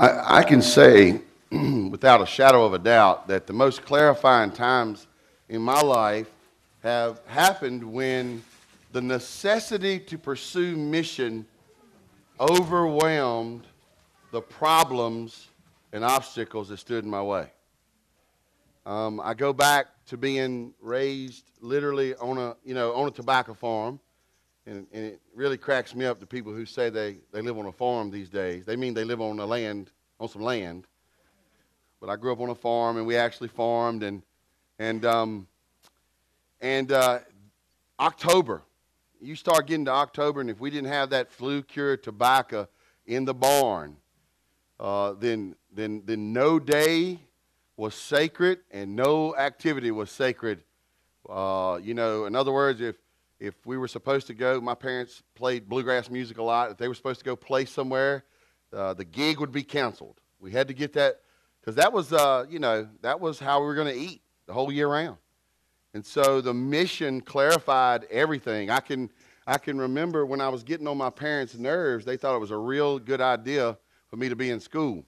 I, I can say without a shadow of a doubt that the most clarifying times in my life have happened when the necessity to pursue mission overwhelmed the problems and obstacles that stood in my way. Um, I go back to being raised literally on a, you know, on a tobacco farm. And, and, it really cracks me up the people who say they, they live on a farm these days. They mean they live on a land, on some land. But I grew up on a farm, and we actually farmed. And, and, um, and uh, October, you start getting to October, and if we didn't have that flue cure tobacco in the barn, uh, then, then, then no day was sacred and no activity was sacred. Uh, you know, in other words, if, if we were supposed to go, my parents played bluegrass music a lot. If they were supposed to go play somewhere, uh, the gig would be canceled. We had to get that because that was, uh, you know, that was how we were going to eat the whole year round. And so the mission clarified everything. I can, I can remember when I was getting on my parents' nerves, they thought it was a real good idea for me to be in school.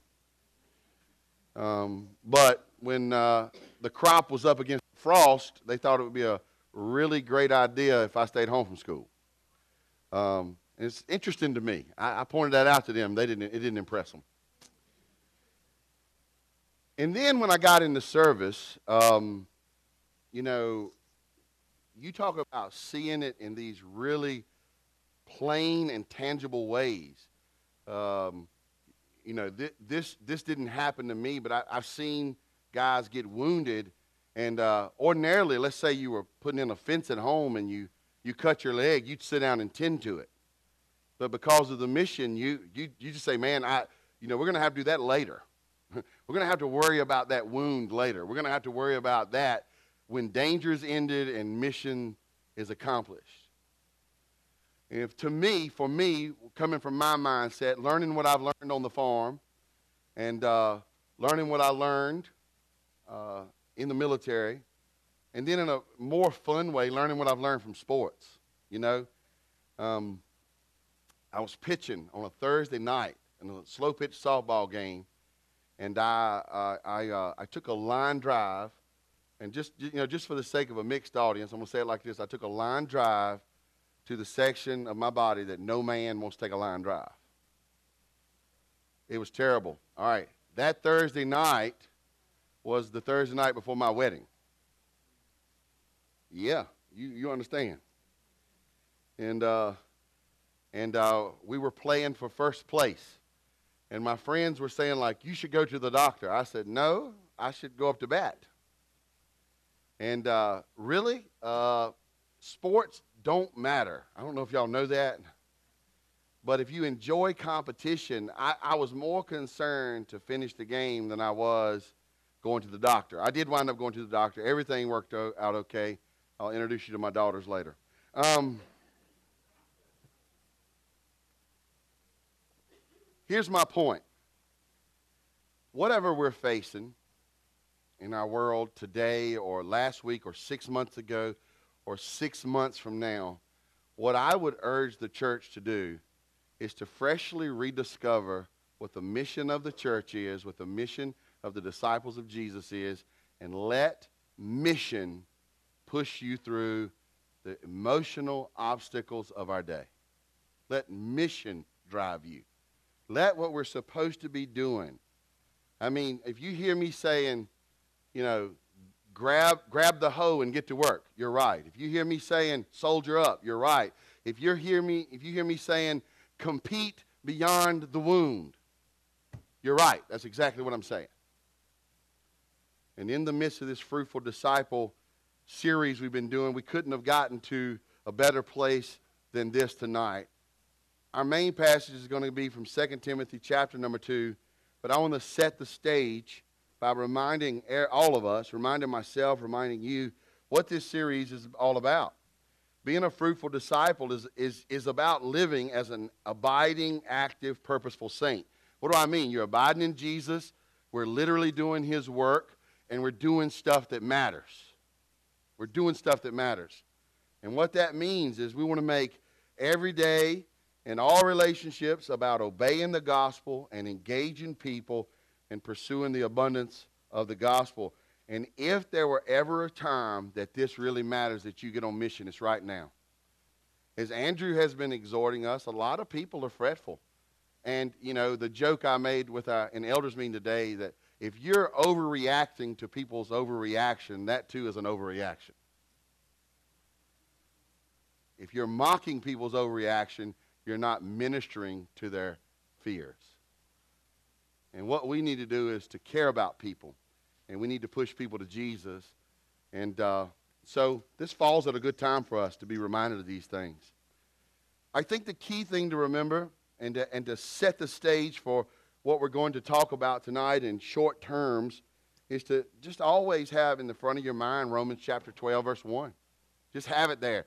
Um, but when uh, the crop was up against frost, they thought it would be a really great idea if I stayed home from school. Um, it's interesting to me. I, I, pointed that out to them. They didn't, it didn't impress them. And then when I got into service, um, you know, you talk about seeing it in these really plain and tangible ways. Um, you know, th- this, this didn't happen to me, but I, have seen guys get wounded. And uh, ordinarily, let's say you were putting in a fence at home and you, you cut your leg, you'd sit down and tend to it. But because of the mission, you, you, you just say, man, I, you know, we're going to have to do that later. we're going to have to worry about that wound later. We're going to have to worry about that when danger is ended and mission is accomplished. If to me, for me, coming from my mindset, learning what I've learned on the farm and uh, learning what I learned uh, in the military, and then in a more fun way, learning what I've learned from sports. You know, um, I was pitching on a Thursday night in a slow pitch softball game, and I uh, I uh, I took a line drive, and just you know just for the sake of a mixed audience, I'm gonna say it like this: I took a line drive to the section of my body that no man wants to take a line drive. It was terrible. All right. That Thursday night was the Thursday night before my wedding. Yeah, you, you understand. And, uh, and uh, we were playing for first place. And my friends were saying, like, you should go to the doctor. I said, no, I should go up to bat. And uh, really, uh, sports don't matter. I don't know if y'all know that. But if you enjoy competition, I, I, was more concerned to finish the game than I was going to the doctor. I did wind up going to the doctor. Everything worked out okay. I'll introduce you to my daughters later. Um, here's my point. Whatever we're facing in our world today or last week or six months ago, or six months from now, what I would urge the church to do is to freshly rediscover what the mission of the church is, what the mission of the disciples of Jesus is, and let mission push you through the emotional obstacles of our day. Let mission drive you. Let what we're supposed to be doing. I mean, if you hear me saying, you know, grab, grab the hoe and get to work, you're right. If you hear me saying soldier up, you're right. If you hear me, if you hear me saying compete beyond the wound, you're right. That's exactly what I'm saying. And in the midst of this fruitful disciple series we've been doing, we couldn't have gotten to a better place than this tonight. Our main passage is going to be from 2 Timothy chapter number 2, but I want to set the stage by reminding all of us, reminding myself, reminding you what this series is all about. Being a fruitful disciple is, is, is about living as an abiding, active, purposeful saint. What do I mean? You're abiding in Jesus, we're literally doing his work, and we're doing stuff that matters. We're doing stuff that matters. And what that means is we want to make every day in all relationships about obeying the gospel and engaging people and pursuing the abundance of the gospel. And if there were ever a time that this really matters that you get on mission, it's right now. As Andrew has been exhorting us, a lot of people are fretful. And, you know, the joke I made with our, an elders meeting today that if you're overreacting to people's overreaction, that too is an overreaction. If you're mocking people's overreaction, you're not ministering to their fears. And what we need to do is to care about people, and we need to push people to Jesus. And uh, so this falls at a good time for us to be reminded of these things. I think the key thing to remember and to, and to set the stage for what we're going to talk about tonight in short terms is to just always have in the front of your mind Romans chapter 12, verse 1. Just have it there.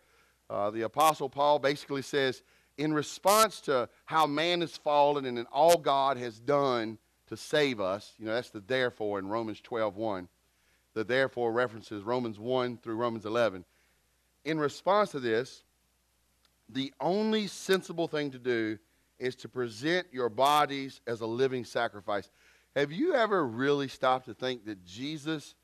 Uh, the Apostle Paul basically says, in response to how man has fallen and in all God has done to save us, you know, that's the therefore in Romans 12, 1. The therefore references Romans 1 through Romans 11. In response to this, the only sensible thing to do is to present your bodies as a living sacrifice. Have you ever really stopped to think that Jesus,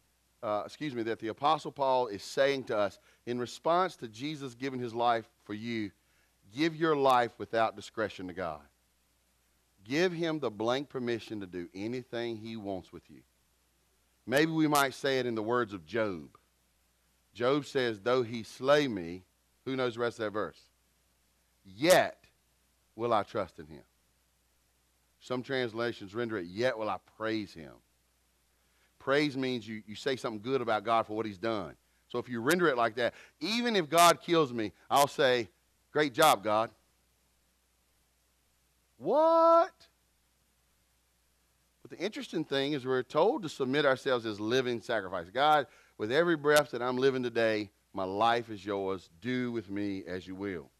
uh, excuse me, that the Apostle Paul is saying to us in response to Jesus giving his life for you, give your life without discretion to God? Give him the blank permission to do anything he wants with you. Maybe we might say it in the words of Job. Job says, Though he slay me, who knows the rest of that verse? Yet will I trust in him. Some translations render it, yet will I praise him. Praise means you, you say something good about God for what he's done. So if you render it like that, even if God kills me, I'll say, Great job, God. What? But the interesting thing is, we're told to submit ourselves as living sacrifice. God, with every breath that I'm living today, my life is yours. Do with me as you will.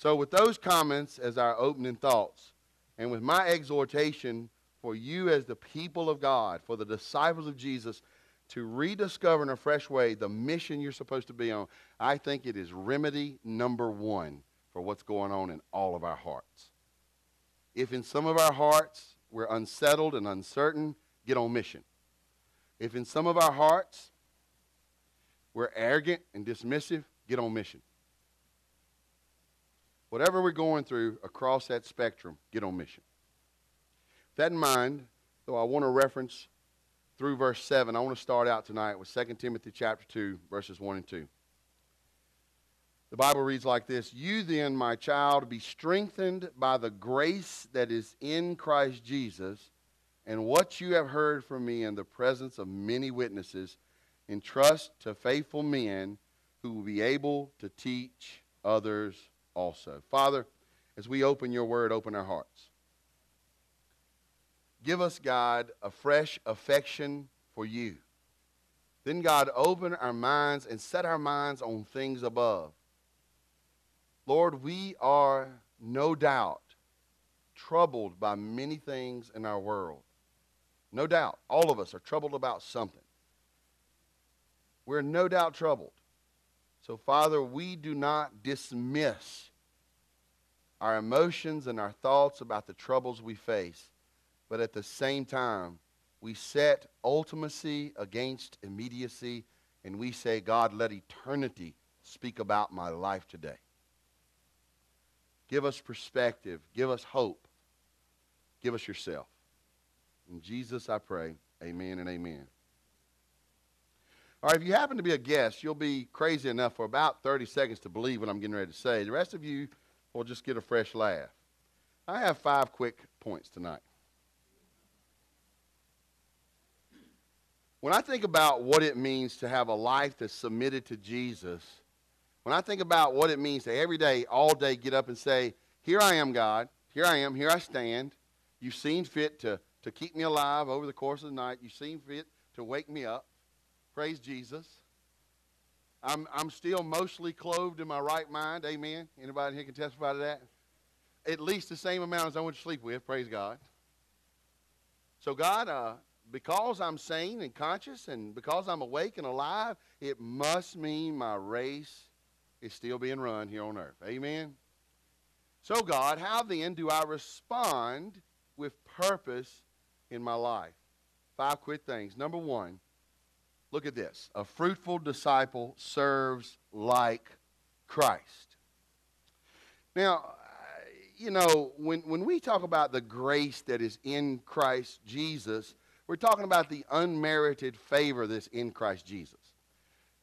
So, with those comments as our opening thoughts, and with my exhortation for you as the people of God, for the disciples of Jesus, to rediscover in a fresh way the mission you're supposed to be on, I think it is remedy number one for what's going on in all of our hearts. If in some of our hearts we're unsettled and uncertain, get on mission. If in some of our hearts we're arrogant and dismissive, get on mission. Whatever we're going through across that spectrum, get on mission. With that in mind, though I want to reference through verse 7, I want to start out tonight with 2 Timothy chapter 2, verses 1 and 2. The Bible reads like this You then, my child, be strengthened by the grace that is in Christ Jesus, and what you have heard from me in the presence of many witnesses, entrust to faithful men who will be able to teach others also. Father, as we open your word, open our hearts. Give us, God, a fresh affection for you. Then, God, open our minds and set our minds on things above. Lord, we are no doubt troubled by many things in our world. No doubt. All of us are troubled about something. We're no doubt troubled. So, Father, we do not dismiss our emotions and our thoughts about the troubles we face, but at the same time, we set ultimacy against immediacy and we say, God, let eternity speak about my life today. Give us perspective. Give us hope. Give us yourself. In Jesus, I pray. Amen and amen. All right, if you happen to be a guest, you'll be crazy enough for about 30 seconds to believe what I'm getting ready to say. The rest of you will just get a fresh laugh. I have five quick points tonight. When I think about what it means to have a life that's submitted to Jesus, when I think about what it means to every day, all day, get up and say, Here I am, God. Here I am. Here I stand. You've seen fit to, to keep me alive over the course of the night. You've seen fit to wake me up. Praise Jesus. I'm, I'm still mostly clothed in my right mind. Amen. Anybody here can testify to that? At least the same amount as I went to sleep with. Praise God. So, God, uh, because I'm sane and conscious and because I'm awake and alive, it must mean my race is still being run here on earth. Amen. So, God, how then do I respond with purpose in my life? Five quick things. Number one, look at this. A fruitful disciple serves like Christ. Now, you know, when, when we talk about the grace that is in Christ Jesus, we're talking about the unmerited favor that's in Christ Jesus.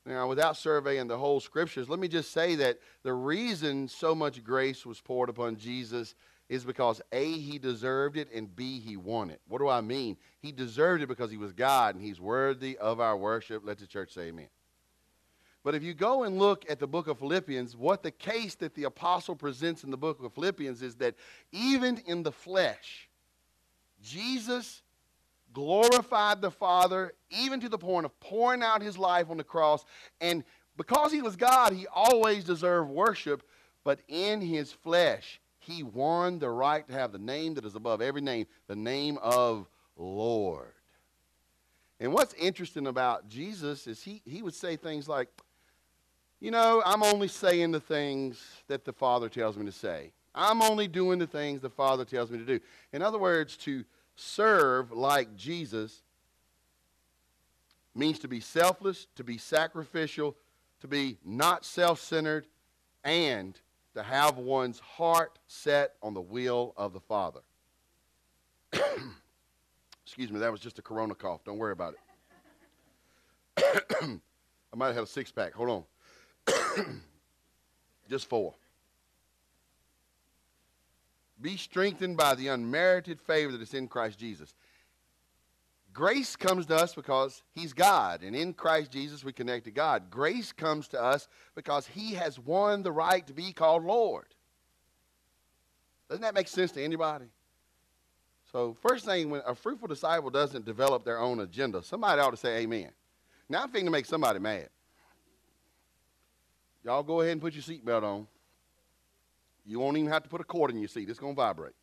Now, without surveying the whole scriptures, let me just say that the reason so much grace was poured upon Jesus is because A, he deserved it, and B, he won it. What do I mean? He deserved it because he was God and he's worthy of our worship. Let the church say amen. But if you go and look at the book of Philippians, what the case that the apostle presents in the book of Philippians is that even in the flesh, Jesus glorified the Father even to the point of pouring out his life on the cross. And because he was God, he always deserved worship. But in his flesh, he won the right to have the name that is above every name, the name of Lord. And what's interesting about Jesus is he, he would say things like, You know, I'm only saying the things that the Father tells me to say. I'm only doing the things the Father tells me to do. In other words, to serve like Jesus means to be selfless, to be sacrificial, to be not self centered, and to have one's heart set on the will of the Father. Excuse me, that was just a corona cough. Don't worry about it. I might have had a six pack. Hold on. just four. Be strengthened by the unmerited favor that is in Christ Jesus. Grace comes to us because He's God, and in Christ Jesus we connect to God. Grace comes to us because He has won the right to be called Lord. Doesn't that make sense to anybody? So, first thing, when a fruitful disciple doesn't develop their own agenda, somebody ought to say amen. Now, I'm thinking to make somebody mad. Y'all go ahead and put your seatbelt on. You won't even have to put a cord in your seat, it's going to vibrate.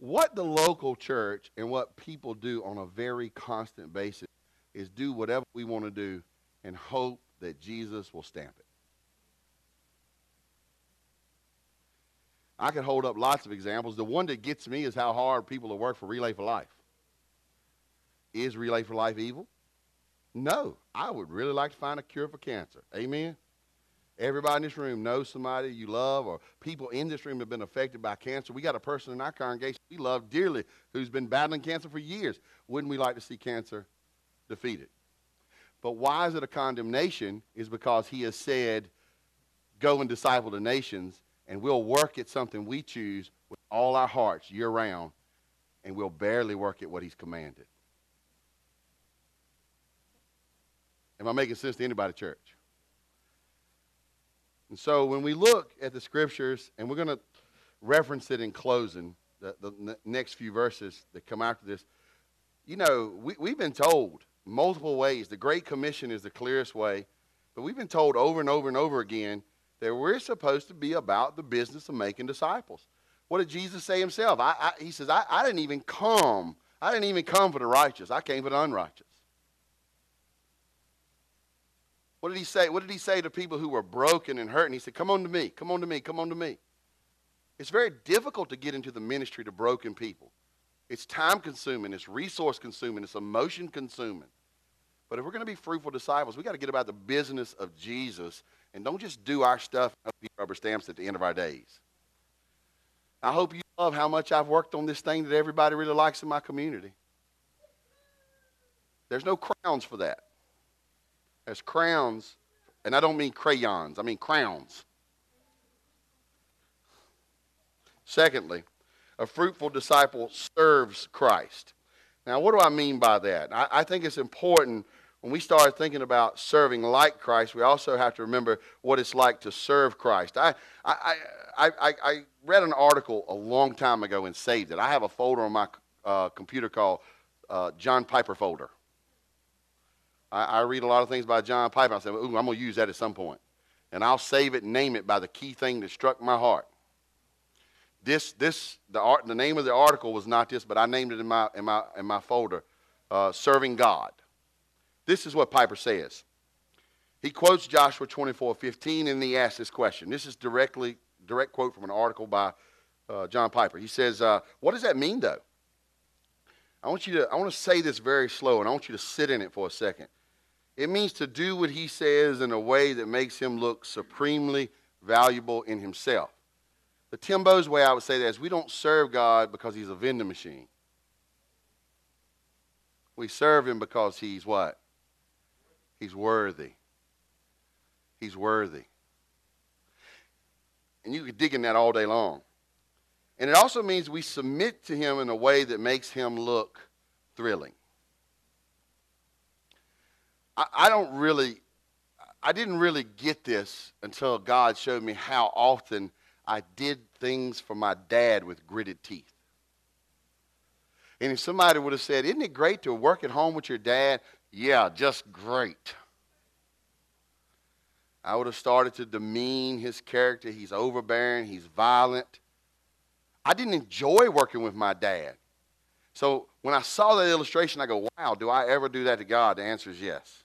What the local church and what people do on a very constant basis is do whatever we want to do and hope that Jesus will stamp it. I could hold up lots of examples. The one that gets me is how hard people have worked for Relay for Life. Is Relay for Life evil? No. I would really like to find a cure for cancer. Amen? Everybody in this room knows somebody you love, or people in this room have been affected by cancer. We got a person in our congregation we love dearly who's been battling cancer for years. Wouldn't we like to see cancer defeated? But why is it a condemnation? Is because he has said, Go and disciple the nations, and we'll work at something we choose with all our hearts year round, and we'll barely work at what he's commanded. Am I making sense to anybody, church? And so when we look at the scriptures, and we're going to reference it in closing, the, the next few verses that come after this, you know, we, we've been told multiple ways. The Great Commission is the clearest way, but we've been told over and over and over again that we're supposed to be about the business of making disciples. What did Jesus say himself? I, I, he says, I, I didn't even come. I didn't even come for the righteous. I came for the unrighteous. What did he say? What did he say to people who were broken and hurt? And he said, Come on to me, come on to me, come on to me. It's very difficult to get into the ministry to broken people. It's time consuming, it's resource consuming, it's emotion consuming. But if we're going to be fruitful disciples, we got to get about the business of Jesus and don't just do our stuff and be rubber stamps at the end of our days. I hope you love how much I've worked on this thing that everybody really likes in my community. There's no crowns for that as crowns, and I don't mean crayons, I mean crowns. Secondly, a fruitful disciple serves Christ. Now, what do I mean by that? I, I, think it's important when we start thinking about serving like Christ, we also have to remember what it's like to serve Christ. I, I, I, I read an article a long time ago and saved it. I have a folder on my uh, computer called uh, John Piper folder. I, I read a lot of things by John Piper. I said, Ooh, I'm going to use that at some point. And I'll save it and name it by the key thing that struck my heart. This, this, the, art, the name of the article was not this, but I named it in my, in my, in my folder, uh, Serving God. This is what Piper says. he quotes Joshua 24 15, and he asks this question. This is directly direct quote from an article by uh, John Piper. He says, uh, What does that mean, though? I want you to I want to say this very slow, and I want you to sit in it for a second. It means to do what he says in a way that makes him look supremely valuable in himself. The Timbo's way I would say that is we don't serve God because he's a vending machine. We serve him because he's what? He's worthy. He's worthy. And you could dig in that all day long. And it also means we submit to him in a way that makes him look thrilling. I, I don't really, I didn't really get this until God showed me how often I did things for my dad with gritted teeth. And if somebody would have said, Isn't it great to work at home with your dad? Yeah, just great. I would have started to demean his character. He's overbearing, he's violent. I didn't enjoy working with my dad. So when I saw that illustration, I go, wow, do I ever do that to God? The answer is yes.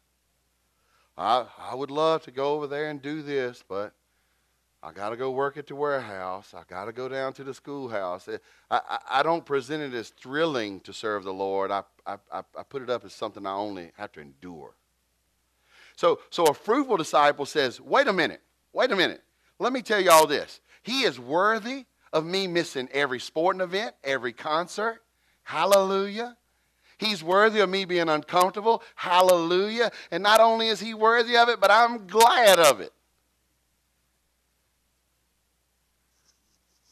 I, I would love to go over there and do this, but I got to go work at the warehouse. I got to go down to the schoolhouse. I, I, I, don't present it as thrilling to serve the Lord. I, I, I put it up as something I only have to endure. So, so a fruitful disciple says, wait a minute, wait a minute. Let me tell you all this. He is worthy of me missing every sporting event, every concert. Hallelujah. He's worthy of me being uncomfortable. Hallelujah. And not only is he worthy of it, but I'm glad of it.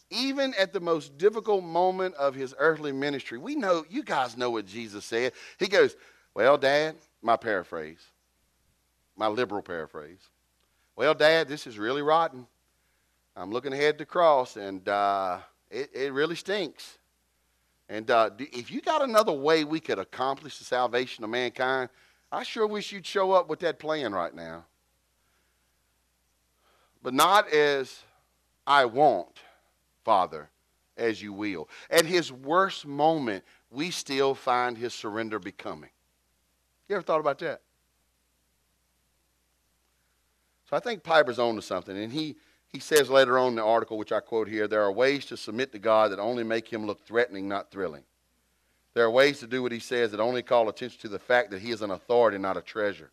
Even at the most difficult moment of his earthly ministry, we know, you guys know what Jesus said. He goes, Well, Dad, my paraphrase, my liberal paraphrase. Well, Dad, this is really rotten. I'm looking ahead to cross, and uh, it, it really stinks. And uh, if you got another way we could accomplish the salvation of mankind, I sure wish you'd show up with that plan right now. But not as I want, Father, as you will. At his worst moment, we still find his surrender becoming. You ever thought about that? So I think Piper's on to something. And he, he says later on in the article, which I quote here, there are ways to submit to God that only make him look threatening, not thrilling. There are ways to do what he says that only call attention to the fact that he is an authority, not a treasure.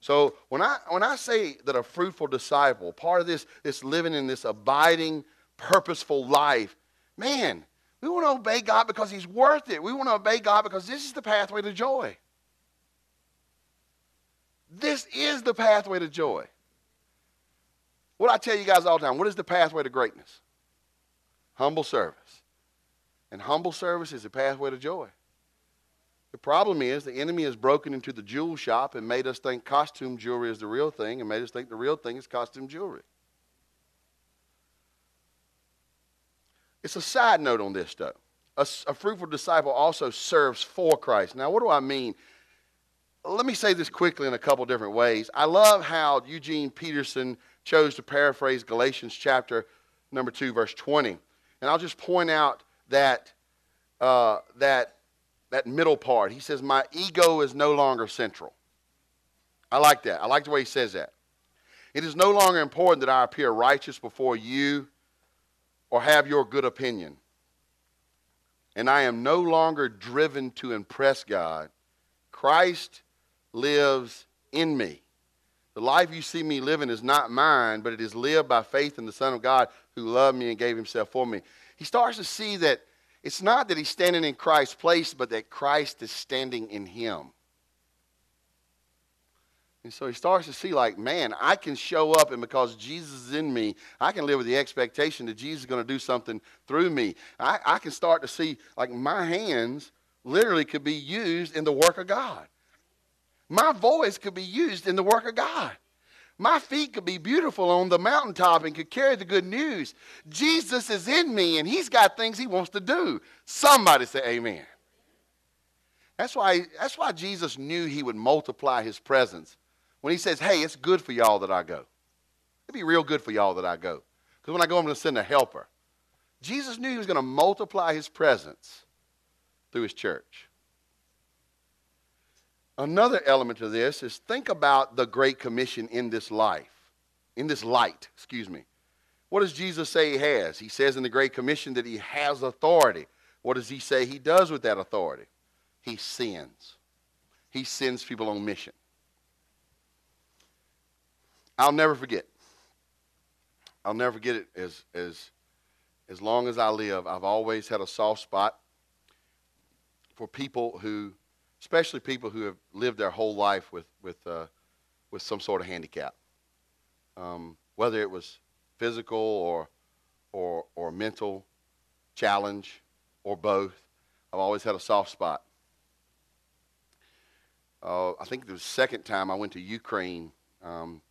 So when I, when I say that a fruitful disciple, part of this, this living in this abiding, purposeful life, man, we want to obey God because he's worth it. We want to obey God because this is the pathway to joy. This is the pathway to joy. What I tell you guys all the time, what is the pathway to greatness? Humble service. And humble service is the pathway to joy. The problem is the enemy has broken into the jewel shop and made us think costume jewelry is the real thing and made us think the real thing is costume jewelry. It's a side note on this, though. A, a, fruitful disciple also serves for Christ. Now, what do I mean? Let me say this quickly in a couple different ways. I love how Eugene Peterson chose to paraphrase Galatians chapter number 2, verse 20. And I'll just point out that, uh, that, that middle part. He says, My ego is no longer central. I like that. I like the way he says that. It is no longer important that I appear righteous before you or have your good opinion. And I am no longer driven to impress God. Christ lives in me. The life you see me living is not mine, but it is lived by faith in the Son of God who loved me and gave himself for me. He starts to see that it's not that he's standing in Christ's place, but that Christ is standing in him. And so he starts to see, like, man, I can show up, and because Jesus is in me, I can live with the expectation that Jesus is going to do something through me. I, I can start to see, like, my hands literally could be used in the work of God. My voice could be used in the work of God. My feet could be beautiful on the mountaintop and could carry the good news. Jesus is in me and he's got things he wants to do. Somebody say amen. That's why, that's why Jesus knew he would multiply his presence. When he says, hey, it's good for y'all that I go. It'd be real good for y'all that I go. Because when I go, I'm going to send a helper. Jesus knew he was going to multiply his presence through his church. Another element of this is think about the Great Commission in this life, in this light, excuse me. What does Jesus say he has? He says in the Great Commission that he has authority. What does he say he does with that authority? He sends. He sends people on mission. I'll never forget. I'll never forget it as, as, as long as I live. I've always had a soft spot for people who especially people who have lived their whole life with, with, uh, with some sort of handicap, um, whether it was physical or, or, or mental challenge or both. I've always had a soft spot. Uh, I think the second time I went to Ukraine, um,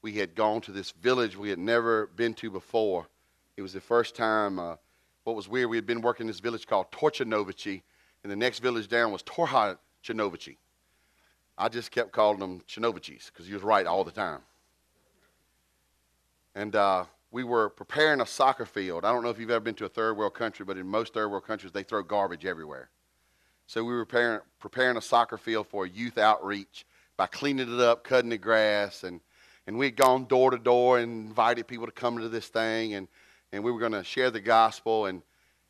we had gone to this village we had never been to before. It was the first time. Uh, what was weird, we had been working in this village called Torchanovici, and the next village down was Torha Chinovici. I just kept calling them Chinovicis because he was right all the time. And uh, we were preparing a soccer field. I don't know if you've ever been to a third world country, but in most third world countries, they throw garbage everywhere. So we were preparing, preparing a soccer field for a youth outreach by cleaning it up, cutting the grass, and, and we had gone door to door and invited people to come to this thing, and, and we were going to share the gospel. And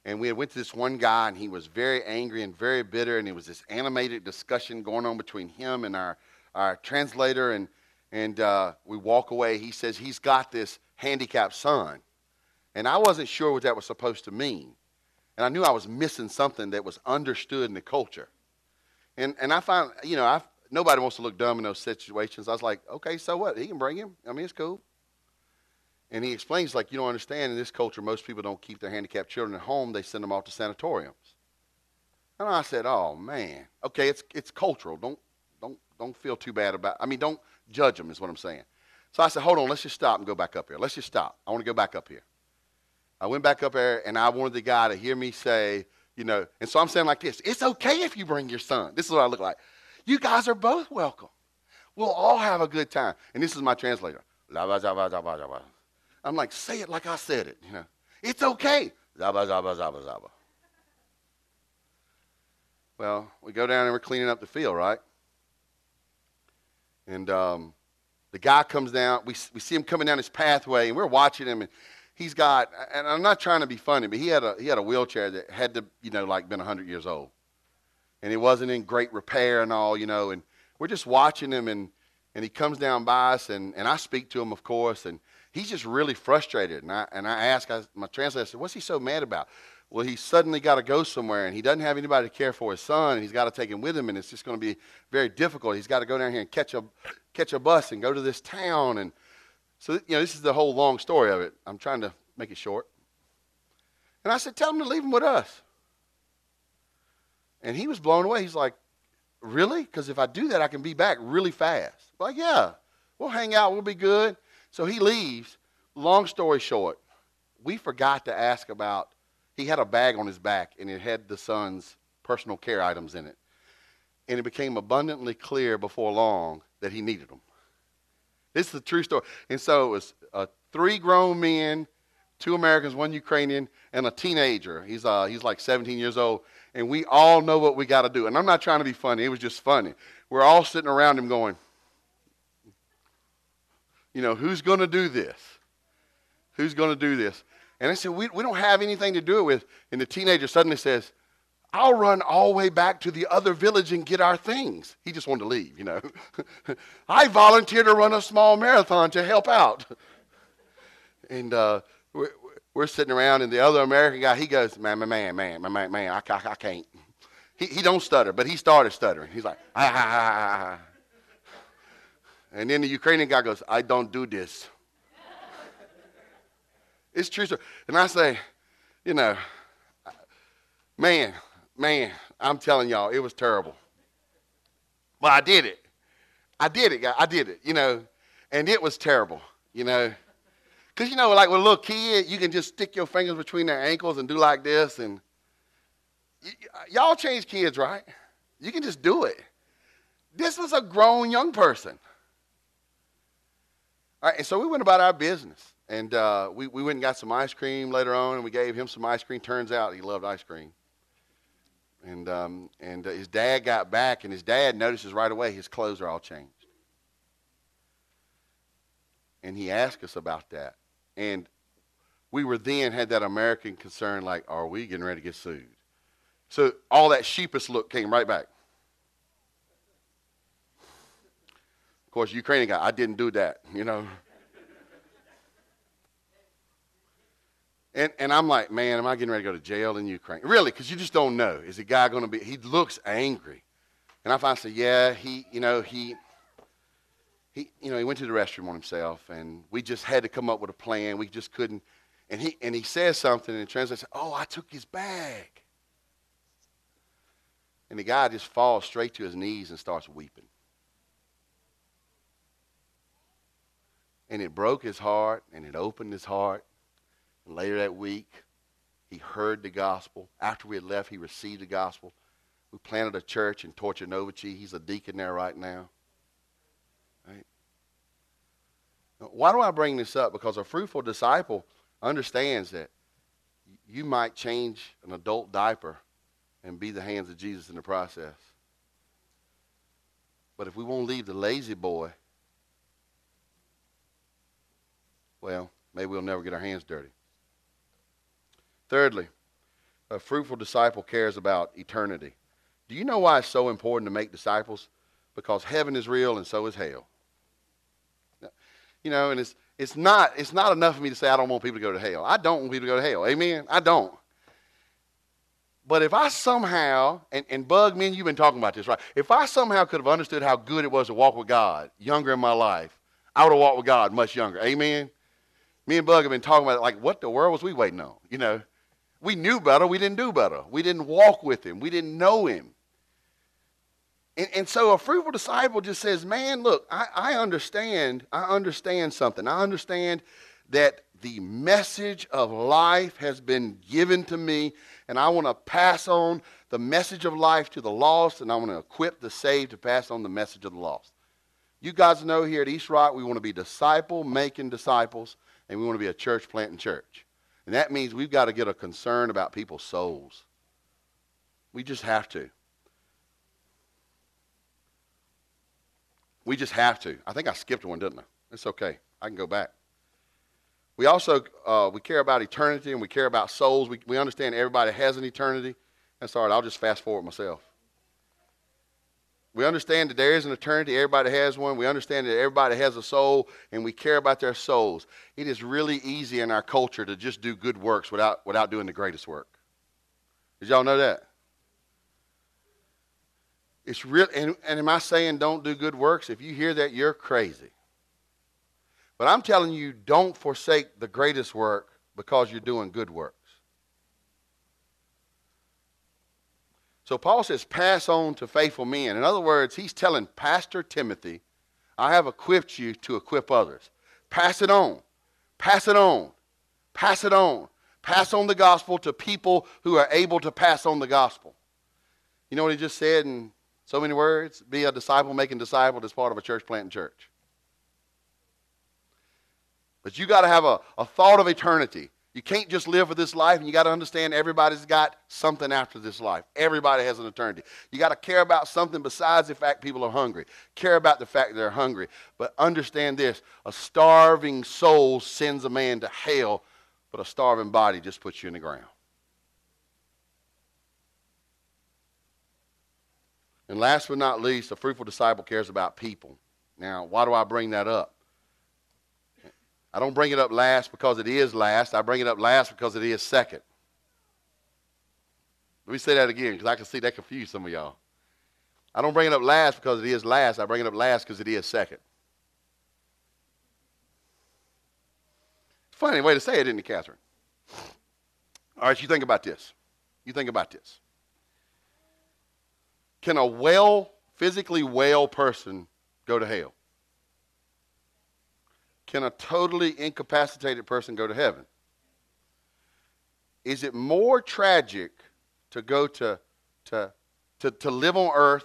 and we went to this one guy, and he was very angry and very bitter, and it was this animated discussion going on between him and our, our translator, and, and uh, we walk away. He says he's got this handicapped son, and I wasn't sure what that was supposed to mean, and I knew I was missing something that was understood in the culture, and and I find you know I nobody wants to look dumb in those situations. I was like, okay, so what? He can bring him. I mean, it's cool. And he explains, like, you don't understand, in this culture, most people don't keep their handicapped children at home, they send them off to sanatoriums. And I said, oh, man. Okay, it's, it's cultural. Don't, don't, don't feel too bad about I mean, don't judge them, is what I'm saying. So I said, hold on, let's just stop and go back up here. Let's just stop. I want to go back up here. I went back up there, and I wanted the guy to hear me say, you know, and so I'm saying like this it's okay if you bring your son. This is what I look like. You guys are both welcome. We'll all have a good time. And this is my translator. I'm like, say it like I said it, you know. It's okay. Zaba, zaba, zaba, zaba. Well, we go down and we're cleaning up the field, right? And um, the guy comes down. We, we see him coming down his pathway, and we're watching him. And he's got, and I'm not trying to be funny, but he had a, he had a wheelchair that had to, you know, like been 100 years old. And it wasn't in great repair and all, you know. And we're just watching him, and, and he comes down by us, and, and I speak to him, of course. And he's just really frustrated. And I, and I asked I, my translator, I said, What's he so mad about? Well, he suddenly got to go somewhere and he doesn't have anybody to care for his son and he's got to take him with him and it's just going to be very difficult. He's got to go down here and catch a, catch a bus and go to this town. And so, you know, this is the whole long story of it. I'm trying to make it short. And I said, Tell him to leave him with us. And he was blown away. He's like, Really? Because if I do that, I can be back really fast. I'm like, yeah, we'll hang out. We'll be good. So he leaves. Long story short, we forgot to ask about, he had a bag on his back and it had the son's personal care items in it. And it became abundantly clear before long that he needed them. This is a true story. And so it was uh, three grown men, two Americans, one Ukrainian, and a teenager. He's, uh, he's like 17 years old. And we all know what we got to do. And I'm not trying to be funny, it was just funny. We're all sitting around him going, you know, who's going to do this? Who's going to do this? And I said, we, we don't have anything to do it with. And the teenager suddenly says, I'll run all the way back to the other village and get our things. He just wanted to leave, you know. I volunteered to run a small marathon to help out. and uh, we're, we're, sitting around, and the other American guy, he goes, man, man, man, man, man, man, I, I, I can't. He, he don't stutter, but he started stuttering. He's like, ah, ah, ah, ah. And then the Ukrainian guy goes, I don't do this. it's true. And I say, you know, man, man, I'm telling y'all, it was terrible. But I did it. I did it, I did it, you know, and it was terrible, you know. Because, you know, like with a little kid, you can just stick your fingers between their ankles and do like this. And y- y'all change kids, right? You can just do it. This was a grown young person. All right, and so we went about our business. And uh, we, we went and got some ice cream later on, and we gave him some ice cream. Turns out he loved ice cream. And, um, and uh, his dad got back, and his dad notices right away his clothes are all changed. And he asked us about that. And we were then had that American concern like, are we getting ready to get sued? So all that sheepish look came right back. Course, Ukrainian guy, I didn't do that, you know. And, and I'm like, man, am I getting ready to go to jail in Ukraine? Really, because you just don't know. Is the guy going to be, he looks angry. And I finally said, yeah, he, you know, he, he, you know, he went to the restroom on himself, and we just had to come up with a plan. We just couldn't. And he, and he says something, and translates, oh, I took his bag. And the guy just falls straight to his knees and starts weeping. And it broke his heart, and it opened his heart. And later that week, he heard the gospel. After we had left, he received the gospel. We planted a church in Torture Novici. He's a deacon there right now. Right? Why do I bring this up? Because a fruitful disciple understands that you might change an adult diaper and be the hands of Jesus in the process. But if we won't leave the La-Z-Boy, well, maybe we'll never get our hands dirty. Thirdly, a fruitful disciple cares about eternity. Do you know why it's so important to make disciples? Because heaven is real and so is hell. You know, and it's, it's, not, it's not enough for me to say I don't want people to go to hell. I don't want people to go to hell. Amen? I don't. But if I somehow, and, and Bug, me and you've been talking about this, right? If I somehow could have understood how good it was to walk with God younger in my life, I would have walked with God much younger. Amen? Me and Bug have been talking about it like, what the world was we waiting on? You know, we knew better, we didn't do better. We didn't walk with him, we didn't know him. And, and so a fruitful disciple just says, man, look, I, I understand, I understand something. I understand that the message of life has been given to me, and I want to pass on the message of life to the lost, and I want to equip the saved to pass on the message of the lost. You guys know here at East Rock, we want to be disciple making disciples, and we want to be a church planting church. And that means we've got to get a concern about people's souls. We just have to. We just have to. I think I skipped one, didn't I? It's okay. I can go back. We also uh, we care about eternity and we care about souls. We, we understand everybody has an eternity. That's all right. I'll just fast forward myself. We understand that there is an eternity. Everybody has one. We understand that everybody has a soul, and we care about their souls. It is really easy in our culture to just do good works without, without doing the greatest work. Did y'all know that? It's real, and, and am I saying don't do good works? If you hear that, you're crazy. But I'm telling you, don't forsake the greatest work because you're doing good works. So Paul says, pass on to faithful men. In other words, he's telling Pastor Timothy, I have equipped you to equip others. Pass it on. Pass it on. Pass it on. Pass on the gospel to people who are able to pass on the gospel. You know what he just said in so many words? Be a disciple making disciple as part of a church planting church. But you got to have a, a thought of eternity. You can't just live for this life, and you got to understand everybody's got something after this life. Everybody has an eternity. You got to care about something besides the fact people are hungry. Care about the fact they're hungry. But understand this a starving soul sends a man to hell, but a starving body just puts you in the ground. And last but not least, a fruitful disciple cares about people. Now, why do I bring that up? I don't bring it up last because it is last. I bring it up last because it is second. Let me say that again because I can see that confused some of y'all. I don't bring it up last because it is last. I bring it up last because it is second. Funny way to say it, isn't it, Catherine? All right, you think about this. You think about this. Can a well, physically well person go to hell? Can a totally incapacitated person go to heaven? Is it more tragic to go to, to, to, to live on earth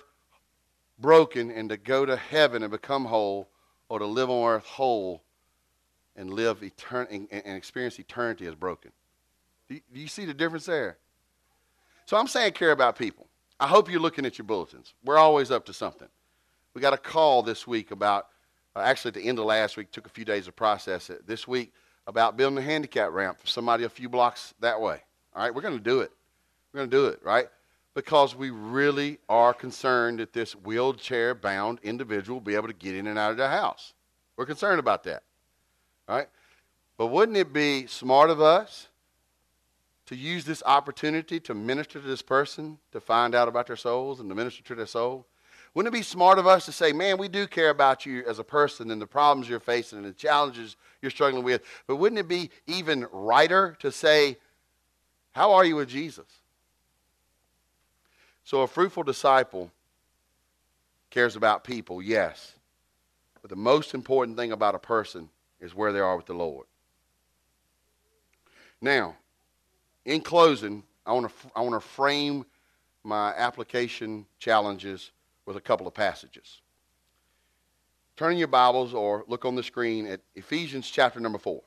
broken and to go to heaven and become whole, or to live on earth whole and live etern- and, and experience eternity as broken? Do you, do you see the difference there? So I'm saying care about people. I hope you're looking at your bulletins. We're always up to something. We got a call this week about, actually, at the end of last week, took a few days to process it. This week, about building a handicap ramp for somebody a few blocks that way. All right, we're going to do it. We're going to do it, right? Because we really are concerned that this wheelchair bound individual will be able to get in and out of their house. We're concerned about that. All right? But wouldn't it be smart of us to use this opportunity to minister to this person, to find out about their souls and to minister to their soul? Wouldn't it be smart of us to say, man, we do care about you as a person and the problems you're facing and the challenges you're struggling with? But wouldn't it be even righter to say, how are you with Jesus? So a fruitful disciple cares about people, yes. But the most important thing about a person is where they are with the Lord. Now, in closing, I want to I want to frame my application challenges with a couple of passages. Turn in your Bibles or look on the screen at Ephesians chapter number 4.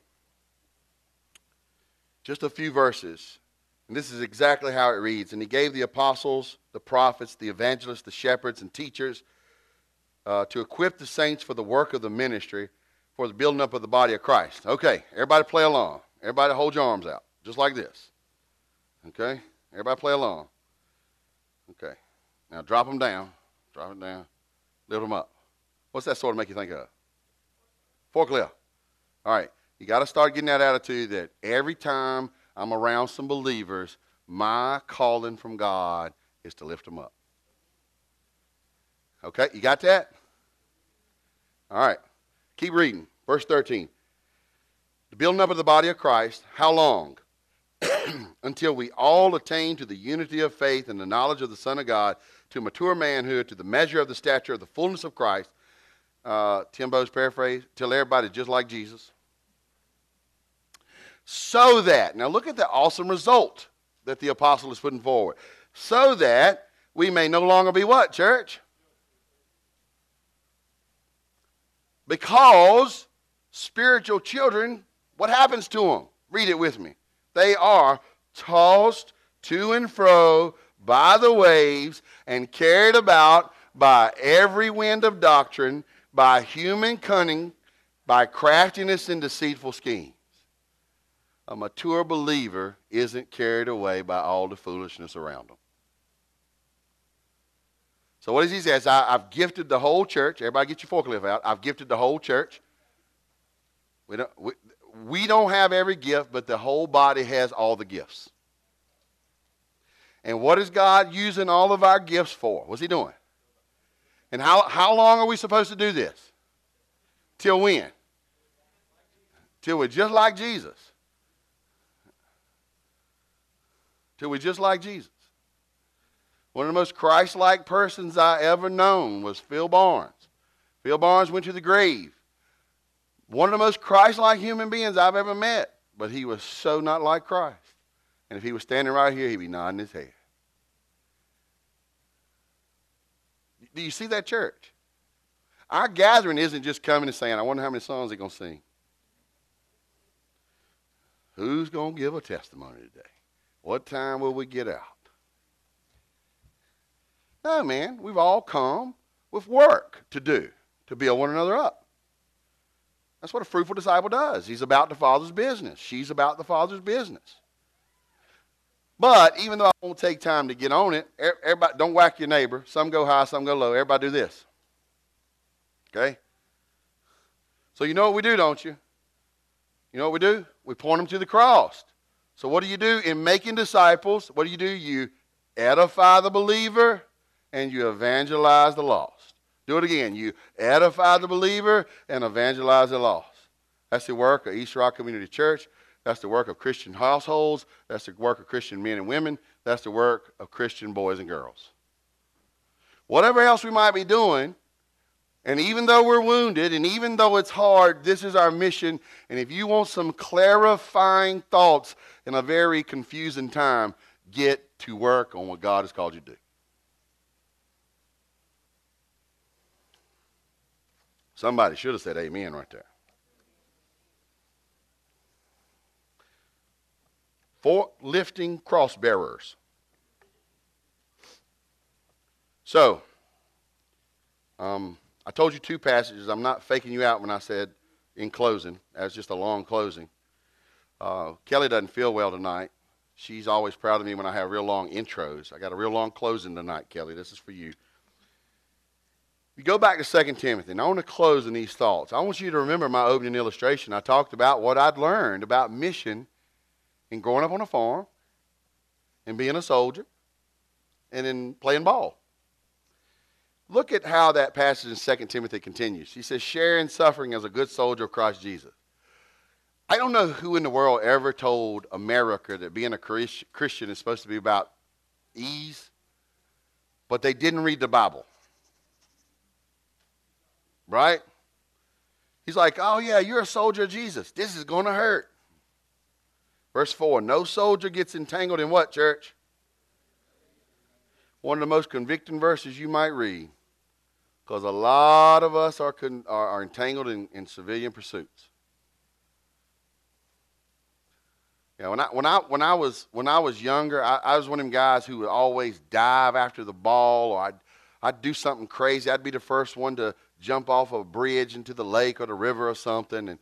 Just a few verses. And this is exactly how it reads. And he gave the apostles, the prophets, the evangelists, the shepherds, and teachers uh, to equip the saints for the work of the ministry, for the building up of the body of Christ. Okay, everybody play along. Everybody hold your arms out, just like this. Okay? Everybody play along. Okay. Now drop them down. Drop them down. Lift them up. What's that sort of make you think of? Forklift. All right. You got to start getting that attitude that every time I'm around some believers, my calling from God is to lift them up. Okay, you got that? All right. Keep reading. Verse 13. The building up of the body of Christ, how long? Until we all attain to the unity of faith and the knowledge of the Son of God, to mature manhood, to the measure of the stature of the fullness of Christ. Uh, Timbo's paraphrase, till everybody's just like Jesus. So that, now look at the awesome result that the apostle is putting forward. So that we may no longer be what, church? Because spiritual children, what happens to them? Read it with me. They are tossed to and fro by the waves and carried about by every wind of doctrine, by human cunning, by craftiness and deceitful schemes. A mature believer isn't carried away by all the foolishness around them. So what does he say? I, have gifted the whole church. Everybody get your forklift out. I've gifted the whole church. We don't, we, we don't have every gift, but the whole body has all the gifts. And what is God using all of our gifts for? What's he doing? And how, how long are we supposed to do this? Till when? Till we're just like Jesus. Till we're just like Jesus. One of the most Christ like persons I ever known was Phil Barnes. Phil Barnes went to the grave. One of the most Christ like human beings I've ever met, but he was so not like Christ. And if he was standing right here, he'd be nodding his head. Do you see that church? Our gathering isn't just coming and saying, I wonder how many songs they're going to sing. Who's going to give a testimony today? What time will we get out? No, man, we've all come with work to do to build one another up. That's what a fruitful disciple does. He's about the Father's business. She's about the Father's business. But even though I won't take time to get on it, everybody don't whack your neighbor. Some go high, some go low. Everybody do this. Okay? So you know what we do, don't you? You know what we do? We point them to the cross. So what do you do in making disciples? What do you do? You edify the believer and you evangelize the lost. Do it again. You edify the believer and evangelize the lost. That's the work of East Rock Community Church. That's the work of Christian households. That's the work of Christian men and women. That's the work of Christian boys and girls. Whatever else we might be doing, and even though we're wounded, and even though it's hard, this is our mission. And if you want some clarifying thoughts in a very confusing time, get to work on what God has called you to do. Somebody should have said amen right there. For lifting cross bearers. So, um, I told you two passages. I'm not faking you out when I said in closing, as just a long closing. Uh, Kelly doesn't feel well tonight. She's always proud of me when I have real long intros. I got a real long closing tonight, Kelly. This is for you. You go back to 2 Timothy, and I want to close in these thoughts. I want you to remember my opening illustration. I talked about what I'd learned about mission in growing up on a farm and being a soldier and then playing ball. Look at how that passage in 2 Timothy continues. He says, sharing suffering as a good soldier of Christ Jesus. I don't know who in the world ever told America that being a Christian is supposed to be about ease, but they didn't read the Bible. Right? He's like, oh, yeah, you're a soldier of Jesus. This is going to hurt. Verse 4 No soldier gets entangled in what, church? One of the most convicting verses you might read. Because a lot of us are, con- are, are entangled in, in civilian pursuits. Yeah, when I when I when I was when I was younger, I, I, was one of them guys who would always dive after the ball, or I'd I'd do something crazy. I'd be the first one to jump off a bridge into the lake or the river or something. And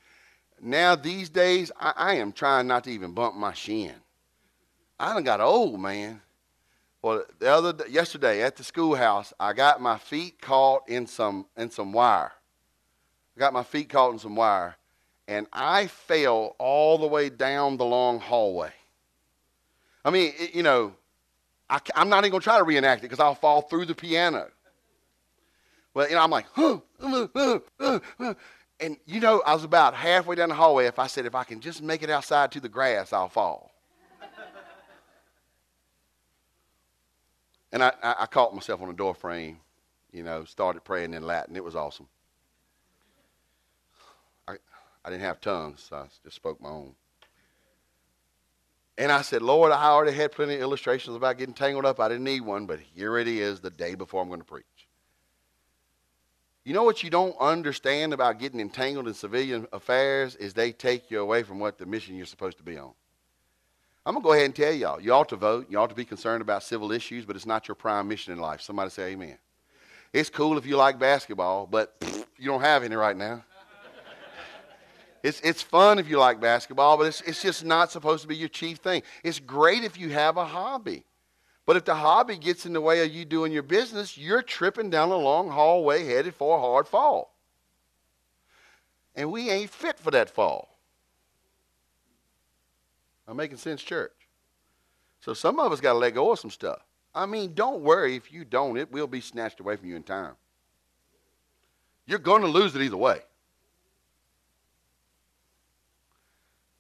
now these days, I, I am trying not to even bump my shin. I done got old, man. Well, the other yesterday at the schoolhouse, I got my feet caught in some in some wire. I got my feet caught in some wire, and I fell all the way down the long hallway. I mean, it, you know, I, am not even to try to reenact it because I'll fall through the piano. Well, you know, I'm like, huh, uh, uh, uh, and you know, I was about halfway down the hallway. If I said, if I can just make it outside to the grass, I'll fall. and I, I, I caught myself on the door frame, you know, started praying in Latin. It was awesome. I didn't have tongues, so I just spoke my own. And I said, Lord, I already had plenty of illustrations about getting tangled up. I didn't need one, but here it is the day before I'm going to preach. You know what you don't understand about getting entangled in civilian affairs is they take you away from what the mission you're supposed to be on. I'm going to go ahead and tell y'all. You ought to vote. You ought to be concerned about civil issues, but it's not your prime mission in life. Somebody say amen. It's cool if you like basketball, but pff, you don't have any right now. It's, it's fun if you like basketball, but it's, it's just not supposed to be your chief thing. It's great if you have a hobby. But if the hobby gets in the way of you doing your business, you're tripping down a long hallway headed for a hard fall. And we ain't fit for that fall. I'm making sense, church. So some of us got to let go of some stuff. I mean, don't worry if you don't, it will be snatched away from you in time. You're going to lose it either way.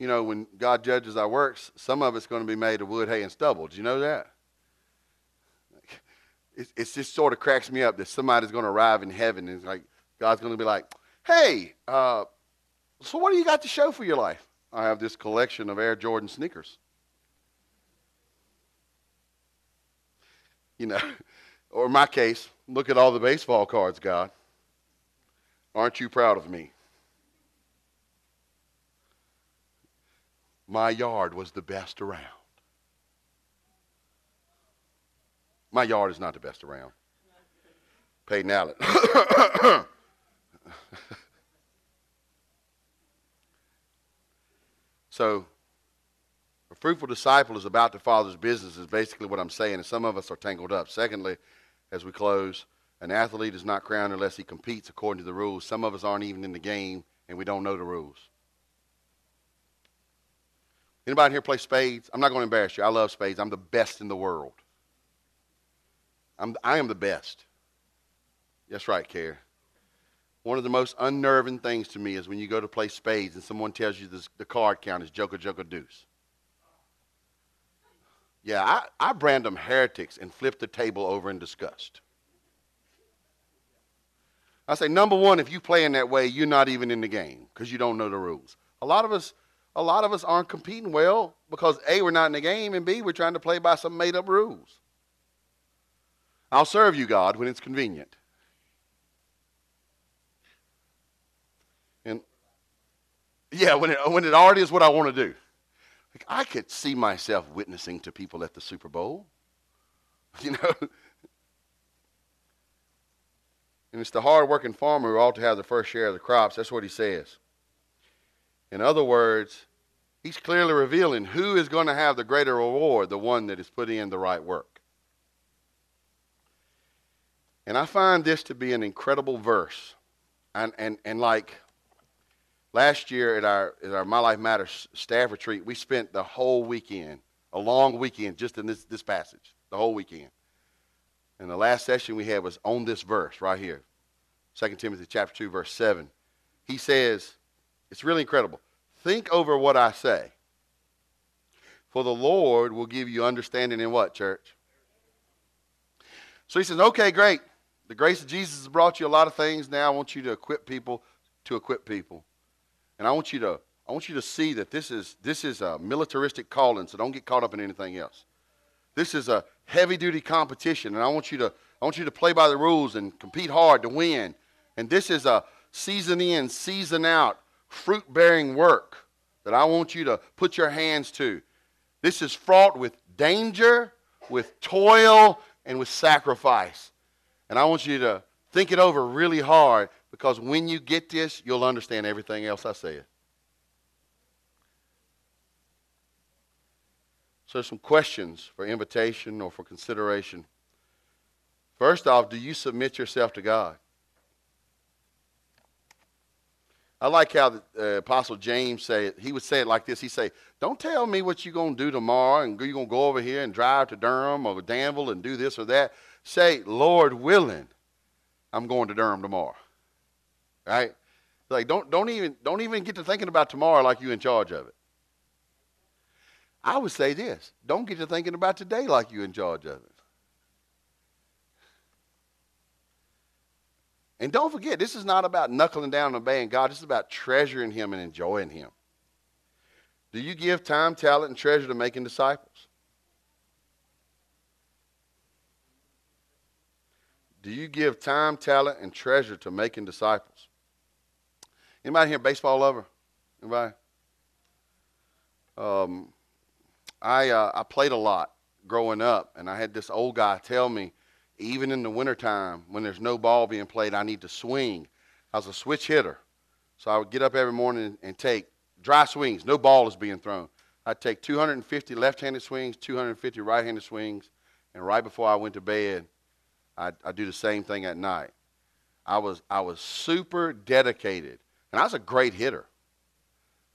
you know, when God judges our works, some of it's going to be made of wood, hay, and stubble. Do you know that? It, just sort of cracks me up that somebody's going to arrive in heaven and like God's going to be like, "Hey, uh, so what do you got to show for your life?" I have this collection of Air Jordan sneakers. You know, or in my case, look at all the baseball cards, God. Aren't you proud of me? my yard was the best around. My yard is not the best around. Peyton Allen. so, a fruitful disciple is about the Father's business, is basically what I'm saying, and some of us are tangled up. Secondly, as we close, an athlete is not crowned unless he competes according to the rules. Some of us aren't even in the game, and we don't know the rules. Anybody here play spades? I'm not going to embarrass you. I love spades. I'm the best in the world. I'm, I am the best. That's right, Care. One of the most unnerving things to me is when you go to play spades and someone tells you this, the card count is joker, joker, deuce. Yeah, I, I brand them heretics and flip the table over in disgust. I say, number one, if you play in that way, you're not even in the game because you don't know the rules. A lot of us a lot of us aren't competing well because A, we're not in the game, and B, we're trying to play by some made up rules. I'll serve you, God, when it's convenient. And yeah, when it, when it already is what I want to do. Like, I could see myself witnessing to people at the Super Bowl. You know? And it's the hard-working farmer who ought to have the first share of the crops. That's what he says. In other words, he's clearly revealing who is going to have the greater reward, the one that is putting in the right work. And I find this to be an incredible verse. And, and, and like last year at our, at our My Life Matters staff retreat, we spent the whole weekend, a long weekend, just in this, this passage, the whole weekend. And the last session we had was on this verse right here 2 Timothy chapter 2, verse 7. He says, it's really incredible. Think over what I say. For the Lord will give you understanding in what, church? So he says, okay, great. The grace of Jesus has brought you a lot of things. Now I want you to equip people to equip people. And I want you to I want you to see that this is this is a militaristic calling, so don't get caught up in anything else. This is a heavy duty competition, and I want you to I want you to play by the rules and compete hard to win. And this is a season in, season out, fruit bearing work that I want you to put your hands to. This is fraught with danger, with toil, and with sacrifice. And I want you to think it over really hard because when you get this, you'll understand everything else I said. So, some questions for invitation or for consideration. First off, do you submit yourself to God? I like how the uh, Apostle James said he would say it like this. He say, "Don't tell me what you're gonna do tomorrow, and you're gonna go over here and drive to Durham or Danville and do this or that. Say, Lord willing, I'm going to Durham tomorrow. Right? Like don't don't even don't even get to thinking about tomorrow like you're in charge of it. I would say this: don't get to thinking about today like you're in charge of it. And don't forget, this is not about knuckling down and obeying God. This is about treasuring Him and enjoying Him. Do you give time, talent, and treasure to making disciples? Do you give time, talent, and treasure to making disciples? Anybody here baseball lover? Anybody? Um, I uh, I played a lot growing up, and I had this old guy tell me, even in the wintertime, when there's no ball being played, I need to swing. I was a switch hitter, so I would get up every morning and, take dry swings. No ball is being thrown. I'd take 250 left-handed swings, 250 right-handed swings, and right before I went to bed, I, I do the same thing at night. I was, I was super dedicated, and I was a great hitter.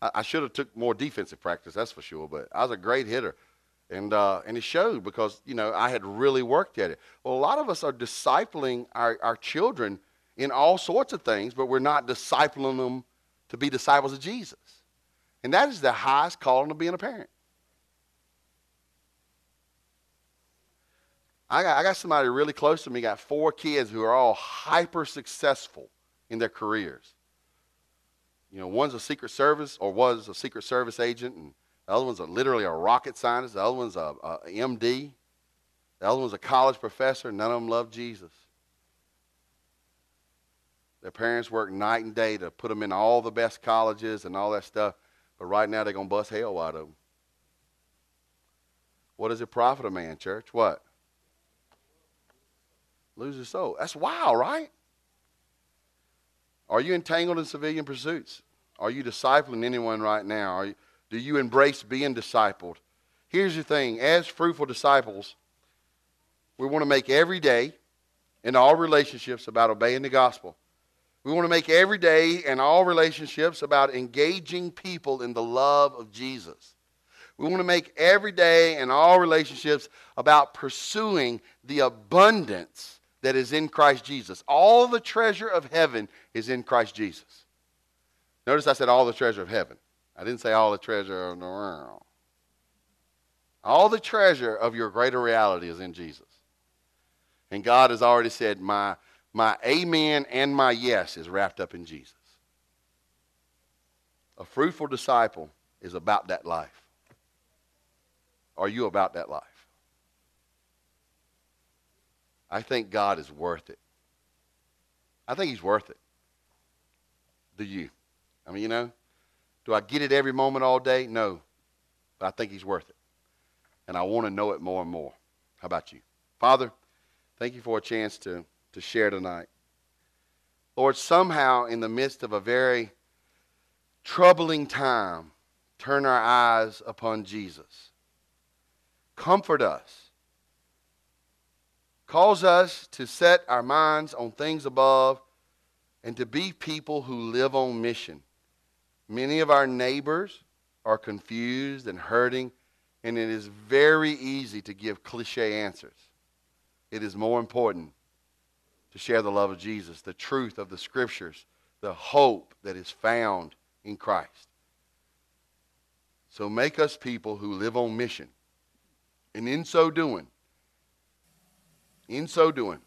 I should have took more defensive practice, that's for sure, but I was a great hitter. And, uh, and it showed because, you know, I had really worked at it. Well, a lot of us are discipling our, our children in all sorts of things, but we're not discipling them to be disciples of Jesus. And that is the highest calling of being a parent. I got, I got somebody really close to me, got four kids who are all hyper successful in their careers. You know, one's a Secret Service or was a Secret Service agent, and the other one's a, literally a rocket scientist. The other one's a, a MD. The other one's a college professor. None of them love Jesus. Their parents work night and day to put them in all the best colleges and all that stuff, but right now they're going to bust hell wide open. What does it profit a man, church? What? lose his soul. That's wild, right? Are you entangled in civilian pursuits? Are you discipling anyone right now? You, do you embrace being discipled? Here's the thing as fruitful disciples, we want to make every day in all relationships about obeying the gospel. We want to make every day in all relationships about engaging people in the love of Jesus. We want to make every day in all relationships about pursuing the abundance that is in Christ Jesus. All the treasure of heaven is in Christ Jesus. Notice I said all the treasure of heaven. I didn't say all the treasure of the world. All the treasure of your greater reality is in Jesus. And God has already said, my, my amen and my yes is wrapped up in Jesus. A fruitful disciple is about that life. Are you about that life? I think God is worth it. I think He's worth it. Do you? I mean, you know, do I get it every moment all day? No. But I think He's worth it. And I want to know it more and more. How about you? Father, thank you for a chance to, to share tonight. Lord, somehow in the midst of a very troubling time, turn our eyes upon Jesus. Comfort us. Cause us to set our minds on things above and to be people who live on mission. Many of our neighbors are confused and hurting, and it is very easy to give cliche answers. It is more important to share the love of Jesus, the truth of the scriptures, the hope that is found in Christ. So make us people who live on mission. And in so doing, in so doing,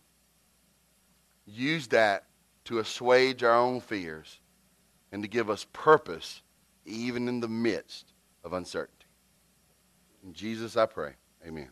use that to assuage our own fears and to give us purpose even in the midst of uncertainty. In Jesus I pray. Amen.